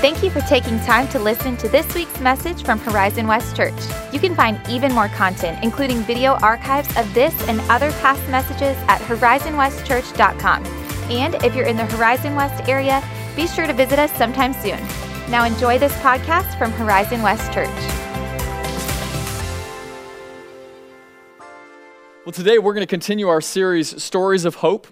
Thank you for taking time to listen to this week's message from Horizon West Church. You can find even more content, including video archives of this and other past messages at horizonwestchurch.com. And if you're in the Horizon West area, be sure to visit us sometime soon. Now enjoy this podcast from Horizon West Church. Well, today we're going to continue our series, Stories of Hope.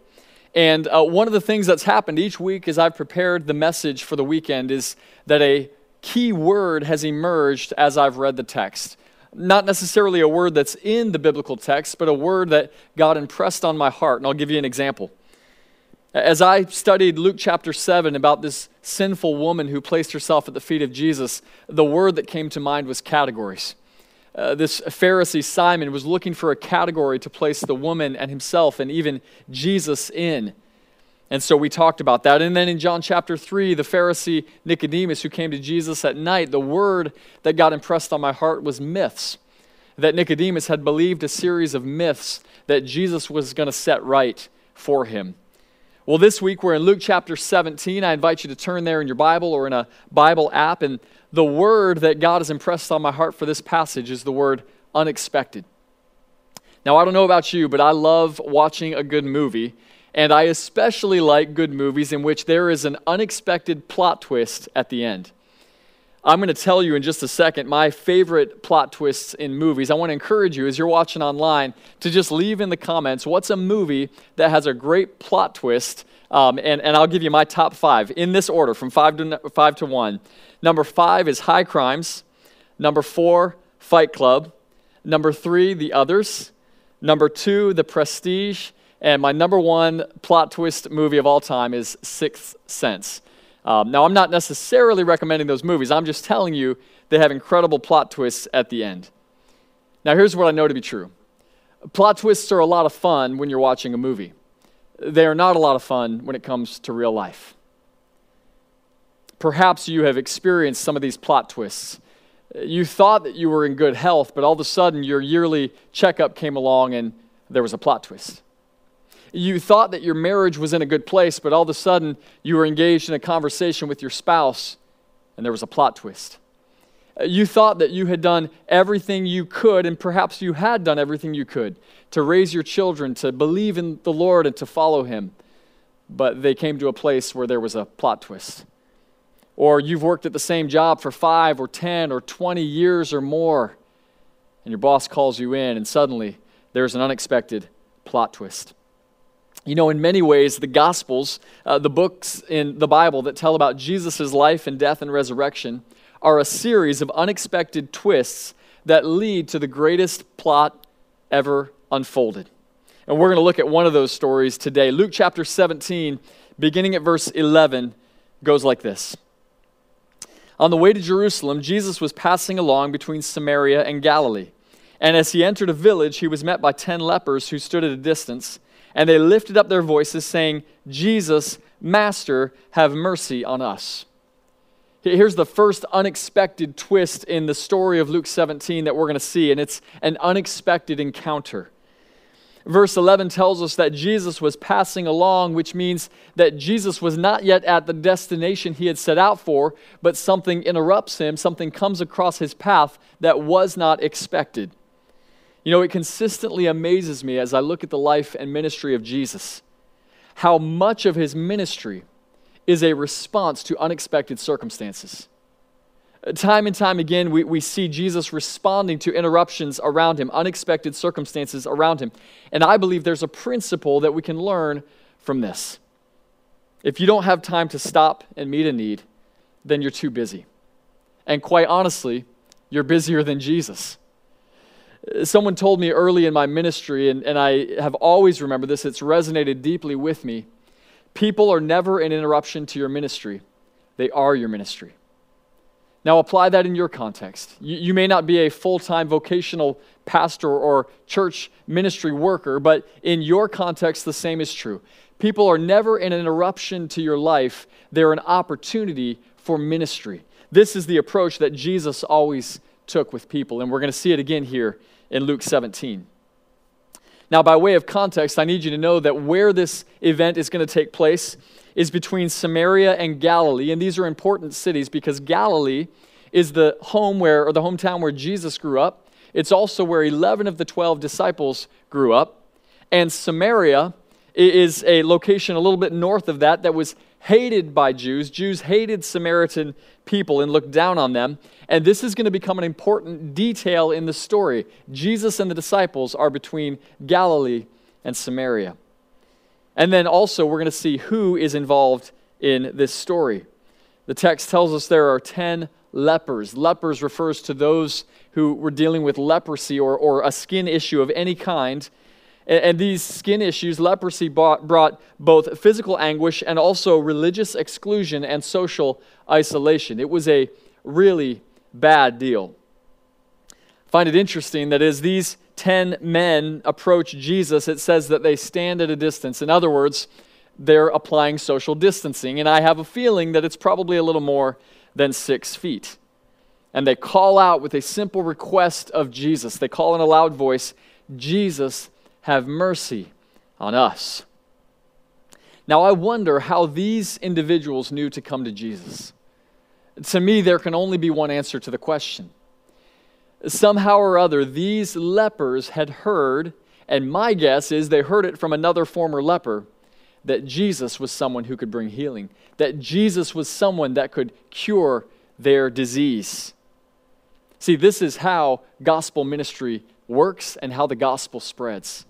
And uh, one of the things that's happened each week as I've prepared the message for the weekend is that a key word has emerged as I've read the text. Not necessarily a word that's in the biblical text, but a word that God impressed on my heart. And I'll give you an example. As I studied Luke chapter 7 about this sinful woman who placed herself at the feet of Jesus, the word that came to mind was categories. Uh, this Pharisee Simon was looking for a category to place the woman and himself and even Jesus in. And so we talked about that. And then in John chapter 3, the Pharisee Nicodemus, who came to Jesus at night, the word that got impressed on my heart was myths. That Nicodemus had believed a series of myths that Jesus was going to set right for him. Well, this week we're in Luke chapter 17. I invite you to turn there in your Bible or in a Bible app. And the word that God has impressed on my heart for this passage is the word unexpected. Now, I don't know about you, but I love watching a good movie, and I especially like good movies in which there is an unexpected plot twist at the end. I'm going to tell you in just a second my favorite plot twists in movies. I want to encourage you as you're watching online to just leave in the comments what's a movie that has a great plot twist, um, and, and I'll give you my top five in this order from five to, five to one. Number five is High Crimes. Number four, Fight Club. Number three, The Others. Number two, The Prestige. And my number one plot twist movie of all time is Sixth Sense. Um, now, I'm not necessarily recommending those movies. I'm just telling you they have incredible plot twists at the end. Now, here's what I know to be true plot twists are a lot of fun when you're watching a movie, they are not a lot of fun when it comes to real life. Perhaps you have experienced some of these plot twists. You thought that you were in good health, but all of a sudden your yearly checkup came along and there was a plot twist. You thought that your marriage was in a good place, but all of a sudden you were engaged in a conversation with your spouse and there was a plot twist. You thought that you had done everything you could, and perhaps you had done everything you could to raise your children to believe in the Lord and to follow Him. But they came to a place where there was a plot twist. Or you've worked at the same job for five or 10 or 20 years or more, and your boss calls you in, and suddenly there's an unexpected plot twist. You know, in many ways, the Gospels, uh, the books in the Bible that tell about Jesus' life and death and resurrection, are a series of unexpected twists that lead to the greatest plot ever unfolded. And we're going to look at one of those stories today. Luke chapter 17, beginning at verse 11, goes like this. On the way to Jerusalem, Jesus was passing along between Samaria and Galilee. And as he entered a village, he was met by ten lepers who stood at a distance, and they lifted up their voices, saying, Jesus, Master, have mercy on us. Here's the first unexpected twist in the story of Luke 17 that we're going to see, and it's an unexpected encounter. Verse 11 tells us that Jesus was passing along, which means that Jesus was not yet at the destination he had set out for, but something interrupts him, something comes across his path that was not expected. You know, it consistently amazes me as I look at the life and ministry of Jesus how much of his ministry is a response to unexpected circumstances. Uh, time and time again, we, we see Jesus responding to interruptions around him, unexpected circumstances around him. And I believe there's a principle that we can learn from this. If you don't have time to stop and meet a need, then you're too busy. And quite honestly, you're busier than Jesus. Someone told me early in my ministry, and, and I have always remembered this, it's resonated deeply with me. People are never an interruption to your ministry, they are your ministry. Now, apply that in your context. You, you may not be a full time vocational pastor or church ministry worker, but in your context, the same is true. People are never an interruption to your life, they're an opportunity for ministry. This is the approach that Jesus always took with people, and we're going to see it again here in Luke 17. Now, by way of context, I need you to know that where this event is going to take place is between Samaria and Galilee. And these are important cities because Galilee is the home where, or the hometown where Jesus grew up. It's also where 11 of the 12 disciples grew up. And Samaria is a location a little bit north of that that was hated by Jews. Jews hated Samaritan people and looked down on them. And this is going to become an important detail in the story. Jesus and the disciples are between Galilee and Samaria. And then also, we're going to see who is involved in this story. The text tells us there are 10 lepers. Lepers refers to those who were dealing with leprosy or, or a skin issue of any kind. And, and these skin issues, leprosy, brought, brought both physical anguish and also religious exclusion and social isolation. It was a really bad deal. find it interesting that as these 10 men approach Jesus, it says that they stand at a distance. In other words, they're applying social distancing. And I have a feeling that it's probably a little more than six feet. And they call out with a simple request of Jesus. They call in a loud voice, Jesus, have mercy on us. Now, I wonder how these individuals knew to come to Jesus. To me, there can only be one answer to the question. Somehow or other, these lepers had heard, and my guess is they heard it from another former leper, that Jesus was someone who could bring healing, that Jesus was someone that could cure their disease. See, this is how gospel ministry works and how the gospel spreads.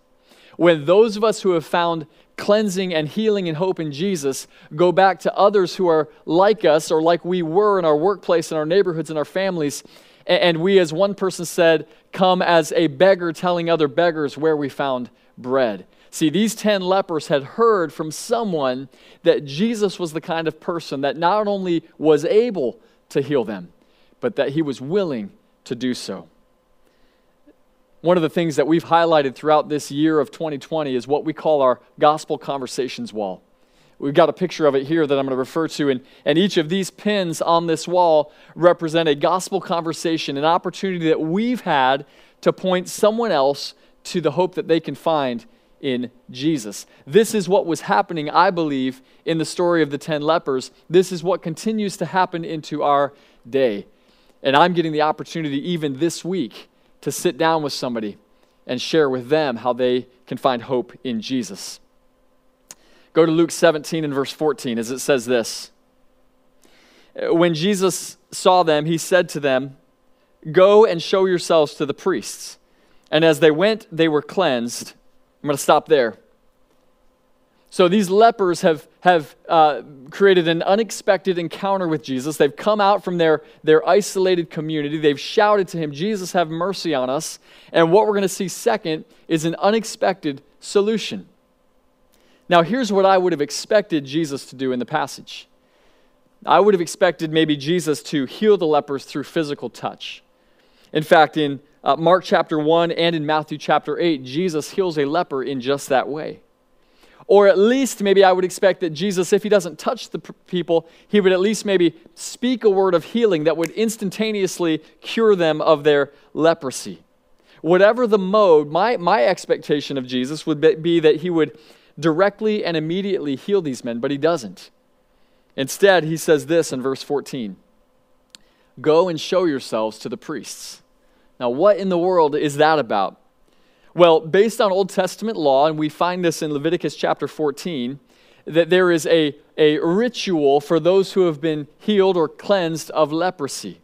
When those of us who have found cleansing and healing and hope in Jesus go back to others who are like us or like we were in our workplace, in our neighborhoods, in our families, and we, as one person said, come as a beggar telling other beggars where we found bread. See, these 10 lepers had heard from someone that Jesus was the kind of person that not only was able to heal them, but that he was willing to do so. One of the things that we've highlighted throughout this year of 2020 is what we call our gospel conversations wall. We've got a picture of it here that I'm going to refer to, and, and each of these pins on this wall represent a gospel conversation, an opportunity that we've had to point someone else to the hope that they can find in Jesus. This is what was happening, I believe, in the story of the 10 lepers. This is what continues to happen into our day. And I'm getting the opportunity, even this week, to sit down with somebody and share with them how they can find hope in Jesus. Go to Luke 17 and verse 14 as it says this When Jesus saw them, he said to them, Go and show yourselves to the priests. And as they went, they were cleansed. I'm going to stop there. So these lepers have, have uh, created an unexpected encounter with Jesus. They've come out from their, their isolated community. They've shouted to him, Jesus, have mercy on us. And what we're going to see second is an unexpected solution. Now, here's what I would have expected Jesus to do in the passage I would have expected maybe Jesus to heal the lepers through physical touch. In fact, in uh, Mark chapter 1 and in Matthew chapter 8, Jesus heals a leper in just that way. Or at least, maybe I would expect that Jesus, if he doesn't touch the people, he would at least maybe speak a word of healing that would instantaneously cure them of their leprosy. Whatever the mode, my, my expectation of Jesus would be that he would directly and immediately heal these men, but he doesn't. Instead, he says this in verse 14 Go and show yourselves to the priests. Now, what in the world is that about? Well, based on Old Testament law, and we find this in Leviticus chapter 14, that there is a, a ritual for those who have been healed or cleansed of leprosy.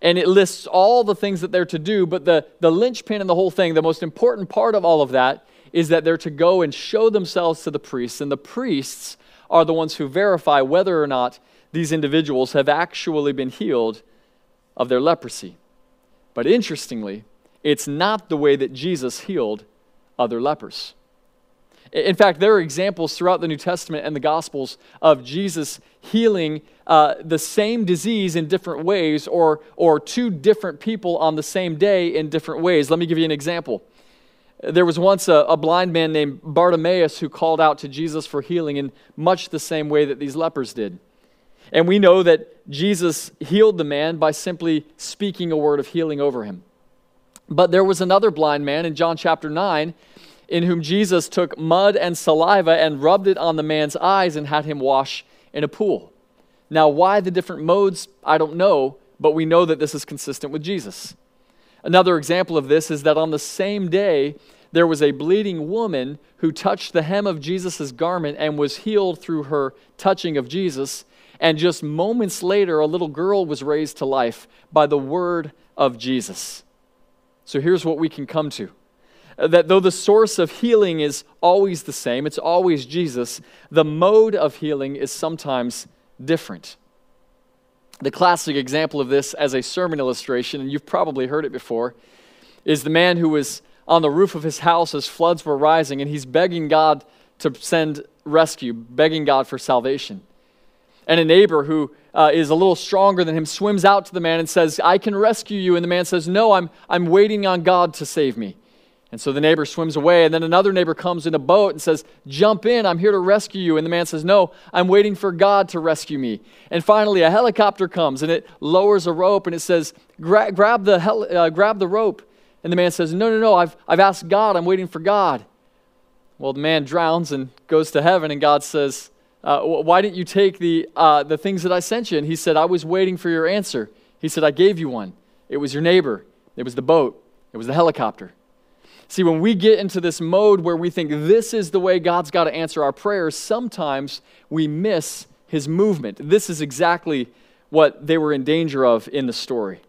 And it lists all the things that they're to do, but the, the linchpin in the whole thing, the most important part of all of that, is that they're to go and show themselves to the priests, and the priests are the ones who verify whether or not these individuals have actually been healed of their leprosy. But interestingly, it's not the way that Jesus healed other lepers. In fact, there are examples throughout the New Testament and the Gospels of Jesus healing uh, the same disease in different ways or, or two different people on the same day in different ways. Let me give you an example. There was once a, a, blind man named Bartimaeus who called out to Jesus for healing in much the same way that these lepers did. And we know that Jesus healed the man by simply speaking a word of healing over him. But there was another blind man in John chapter 9, in whom Jesus took mud and saliva and rubbed it on the man's eyes and had him wash in a pool. Now, why the different modes, I don't know, but we know that this is consistent with Jesus. Another example of this is that on the same day, there was a bleeding woman who touched the hem of Jesus' garment and was healed through her touching of Jesus. And just moments later, a little girl was raised to life by the word of Jesus. So here's what we can come to uh, that though the source of healing is always the same, it's always Jesus, the mode of healing is sometimes different. The classic example of this as a sermon illustration, and you've probably heard it before, is the man who was on the roof of his house as floods were rising, and he's begging God to send rescue, begging God for salvation. And a neighbor who uh, is a little stronger than him swims out to the man and says, I can rescue you. And the man says, No, I'm, I'm waiting on God to save me. And so the neighbor swims away, and then another neighbor comes in a boat and says, Jump in, I'm here to rescue you. And the man says, No, I'm waiting for God to rescue me. And finally, a helicopter comes and it lowers a rope and it says, Gra- grab, the hel- uh, grab the rope. And the man says, No, no, no, I've, I've asked God, I'm waiting for God. Well, the man drowns and goes to heaven, and God says, uh, Why didn't you take the, uh, the things that I sent you? And he said, I was waiting for your answer. He said, I gave you one. It was your neighbor, it was the boat, it was the helicopter. See, when we get into this mode where we think this is the way God's got to answer our prayers, sometimes we miss his movement. This is exactly what they were in danger of in the story.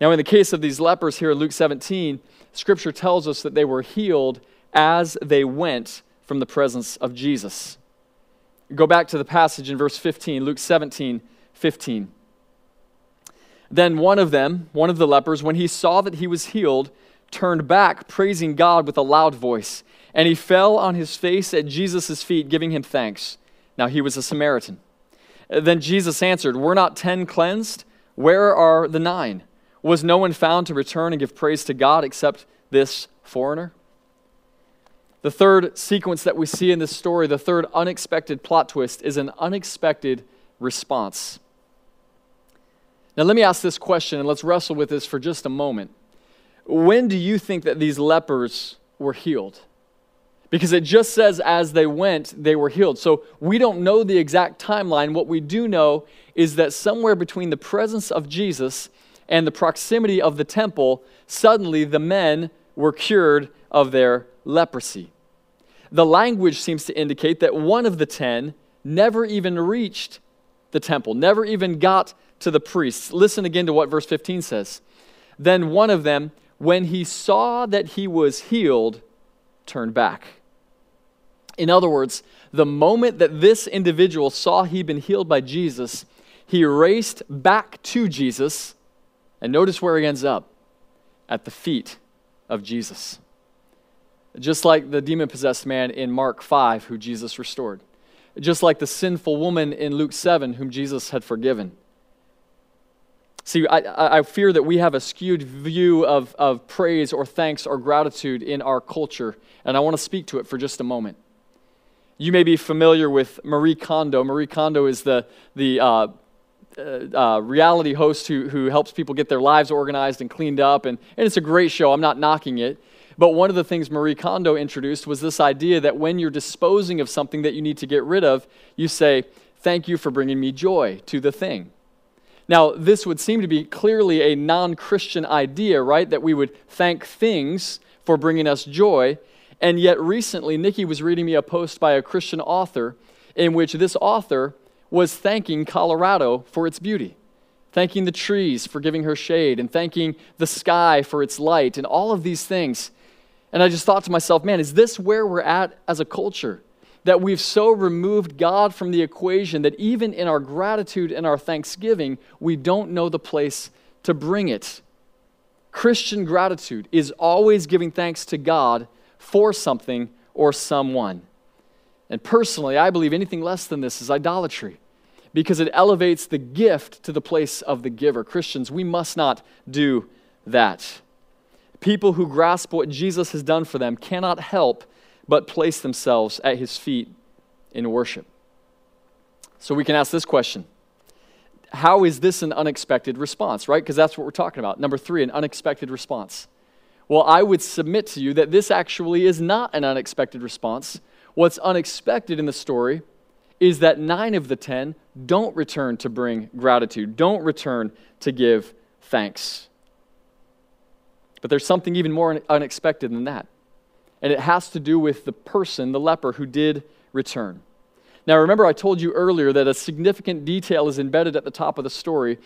Now, in the case of these lepers here in Luke 17, scripture tells us that they were healed as they went from the presence of Jesus. Go back to the passage in verse 15, Luke 17, 15. Then one of them, one of the lepers, when he saw that he was healed, turned back, praising God with a loud voice. And he fell on his face at Jesus' feet, giving him thanks. Now he was a Samaritan. Then Jesus answered, Were not ten cleansed? Where are the nine? Was no one found to return and give praise to God except this foreigner? The third sequence that we see in this story, the third unexpected plot twist, is an unexpected response. Now, let me ask this question and let's wrestle with this for just a moment when do you think that these lepers were healed? Because it just says as they went, they were healed. So we don't know the exact timeline. What we do know is that somewhere between the presence of Jesus and the proximity of the temple, suddenly the men were cured of their leprosy. The language seems to indicate that one of the ten never even reached the temple, never even got to the priests. Listen again to what verse 15 says. Then one of them, when he saw that he was healed, turned back. In other words, the moment that this individual saw he'd been healed by Jesus, he raced back to Jesus, and notice where he ends up at the feet of Jesus. Just like the demon possessed man in Mark 5, who Jesus restored. Just like the sinful woman in Luke 7, whom Jesus had forgiven. See, I, I fear that we have a skewed view of, of praise or thanks or gratitude in our culture, and I want to speak to it for just a moment. You may be familiar with Marie Kondo. Marie Kondo is the, the uh, uh, uh, reality host who, who helps people get their lives organized and cleaned up, and, and it's a great show. I'm not knocking it. But one of the things Marie Kondo introduced was this idea that when you're disposing of something that you need to get rid of, you say, Thank you for bringing me joy to the thing. Now, this would seem to be clearly a non Christian idea, right? That we would thank things for bringing us joy. And yet, recently, Nikki was reading me a post by a Christian author in which this author was thanking Colorado for its beauty, thanking the trees for giving her shade, and thanking the sky for its light, and all of these things. And I just thought to myself, man, is this where we're at as a culture? that we've so removed God from the equation that even in our gratitude and our thanksgiving, we don't know the place to bring it. Christian gratitude is always giving thanks to God for something or someone. And personally, I believe anything less than this is idolatry because it elevates the gift to the place of the giver. Christians, we must not do that. People who grasp what Jesus has done for them cannot help but place themselves at his feet in worship. So we can ask this question How is this an unexpected response, right? Because that's what we're talking about. Number three, an unexpected response. Well, I would submit to you that this actually is not an unexpected response. What's unexpected in the story is that nine of the ten don't return to bring gratitude, don't return to give thanks. But there's something even more unexpected than that. And it has to do with the person, the leper, who did return. Now, remember, I told you earlier that a significant detail is embedded at the top of the story.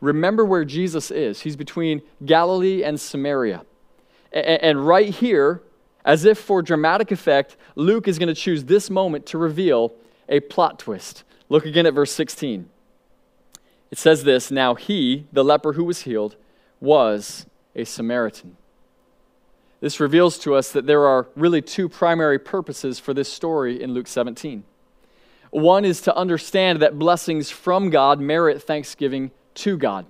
Remember where Jesus is. He's between Galilee and Samaria. And right here, as if for dramatic effect, Luke is going to choose this moment to reveal a plot twist. Look again at verse 16. It says this Now he, the leper who was healed, was a Samaritan. This reveals to us that there are really two primary purposes for this story in Luke 17. One is to understand that blessings from God merit thanksgiving to God.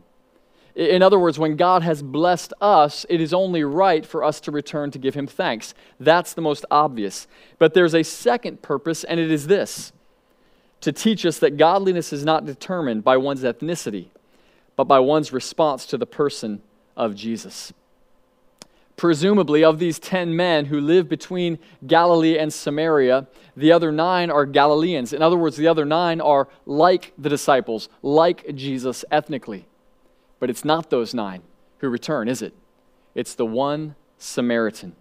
In other words, when God has blessed us, it is only right for us to return to give Him thanks. That's the most obvious. But there's a second purpose, and it is this to teach us that godliness is not determined by one's ethnicity, but by one's response to the person of Jesus. Presumably, of these ten men who live between Galilee and Samaria, the other nine are Galileans. In other words, the other nine are like the disciples, like Jesus ethnically. But it's not those nine who return, is it? It's the one Samaritan.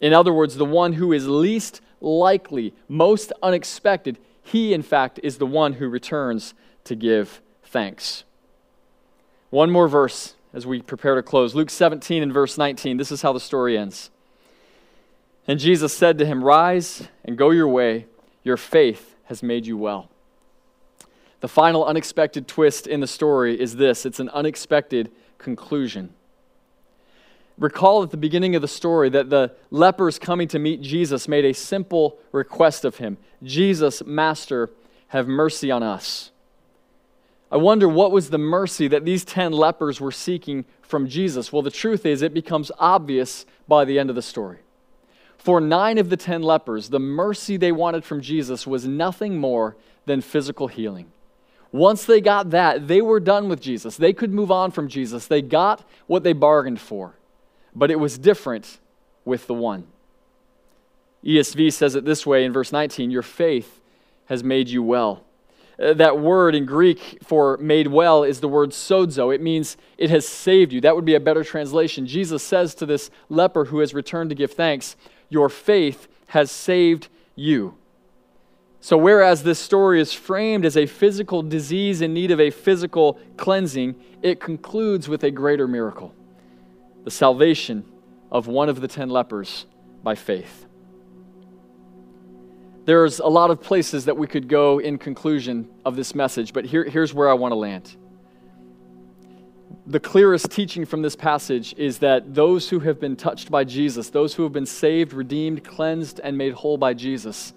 In other words, the one who is least likely, most unexpected, he, in fact, is the one who returns to give thanks. One more verse as we prepare to close. Luke 17 and verse 19. This is how the story ends. And Jesus said to him, Rise and go your way. Your faith has made you well. The final unexpected twist in the story is this it's an unexpected conclusion. Recall at the beginning of the story that the lepers coming to meet Jesus made a simple request of him Jesus, Master, have mercy on us. I wonder what was the mercy that these 10 lepers were seeking from Jesus. Well, the truth is, it becomes obvious by the end of the story. For nine of the 10 lepers, the mercy they wanted from Jesus was nothing more than physical healing. Once they got that, they were done with Jesus. They could move on from Jesus. They got what they bargained for. But it was different with the one. ESV says it this way in verse 19 Your faith has made you well. Uh, that word in Greek for made well is the word sozo. It means it has saved you. That would be a better translation. Jesus says to this leper who has returned to give thanks, Your faith has saved you. So, whereas this story is framed as a physical disease in need of a physical cleansing, it concludes with a greater miracle the salvation of one of the ten lepers by faith. There's a lot of places that we could go in conclusion of this message, but here, here's where I want to land. The clearest teaching from this passage is that those who have been touched by Jesus, those who have been saved, redeemed, cleansed, and made whole by Jesus,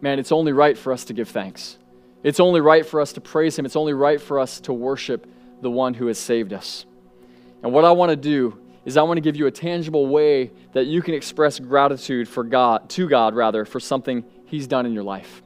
man, it's only right for us to give thanks. It's only right for us to praise Him. It's only right for us to worship the one who has saved us. And what I want to do is I want to give you a tangible way that you can express gratitude for God, to God rather, for something He's done in your life.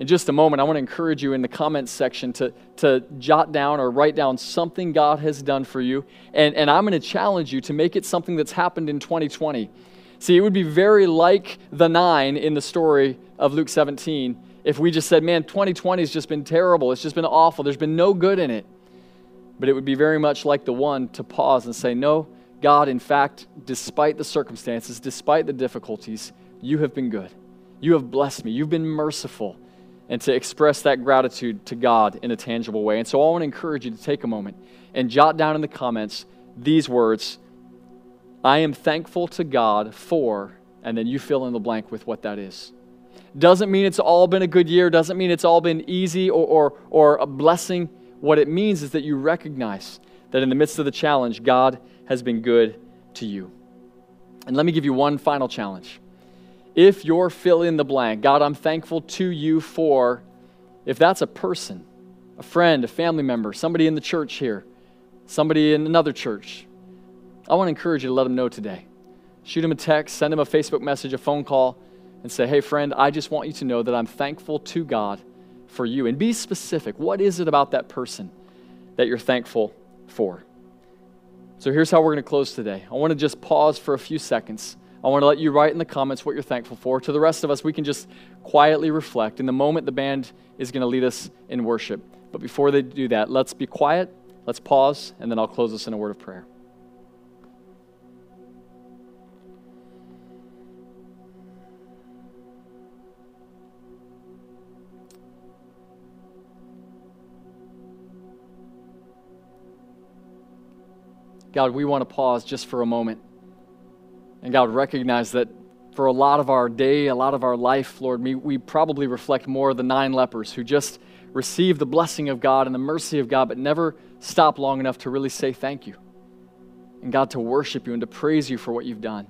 In just a moment, I want to encourage you in the comments section to, to jot down or write down something God has done for you. And, and I'm going to challenge you to make it something that's happened in 2020. See, it would be very like the nine in the story of Luke 17 if we just said, man, 2020 has just been terrible. It's just been awful. There's been no good in it. But it would be very much like the one to pause and say, no, God, in fact, despite the circumstances, despite the difficulties, you have been good. You have blessed me. You've been merciful. And to express that gratitude to God in a tangible way. And so I want to encourage you to take a moment and jot down in the comments these words I am thankful to God for, and then you fill in the blank with what that is. Doesn't mean it's all been a good year, doesn't mean it's all been easy or, or, or a blessing. What it means is that you recognize that in the midst of the challenge, God has been good to you. And let me give you one final challenge. If you're fill in the blank, God, I'm thankful to you for, if that's a person, a friend, a family member, somebody in the church here, somebody in another church, I want to encourage you to let them know today. Shoot them a text, send them a Facebook message, a phone call, and say, hey, friend, I just want you to know that I'm thankful to God for you. And be specific. What is it about that person that you're thankful for? So here's how we're going to close today. I want to just pause for a few seconds. I want to let you write in the comments what you're thankful for. To the rest of us, we can just quietly reflect. In the moment, the band is going to lead us in worship. But before they do that, let's be quiet, let's pause, and then I'll close us in a word of prayer. God, we want to pause just for a moment. And God, recognize that for a lot of our day, a lot of our life, Lord, we, we probably reflect more the nine lepers who just received the blessing of God and the mercy of God, but never stop long enough to really say thank you. And God, to worship you and to praise you for what you've done.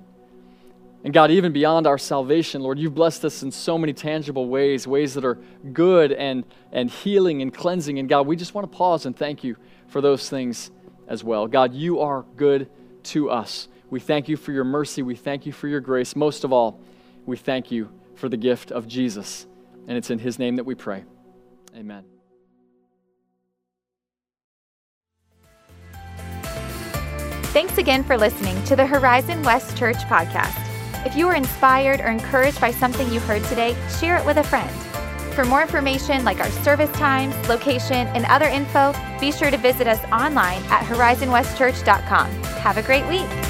And God, even beyond our salvation, Lord, you've blessed us in so many tangible ways, ways that are good and, and healing and cleansing. And God, we just want to pause and thank you for those things as well. God, you are good to us. We thank you for your mercy. We thank you for your grace. Most of all, we thank you for the gift of Jesus. And it's in his name that we pray. Amen. Thanks again for listening to the Horizon West Church podcast. If you were inspired or encouraged by something you heard today, share it with a friend. For more information like our service times, location, and other info, be sure to visit us online at horizonwestchurch.com. Have a great week.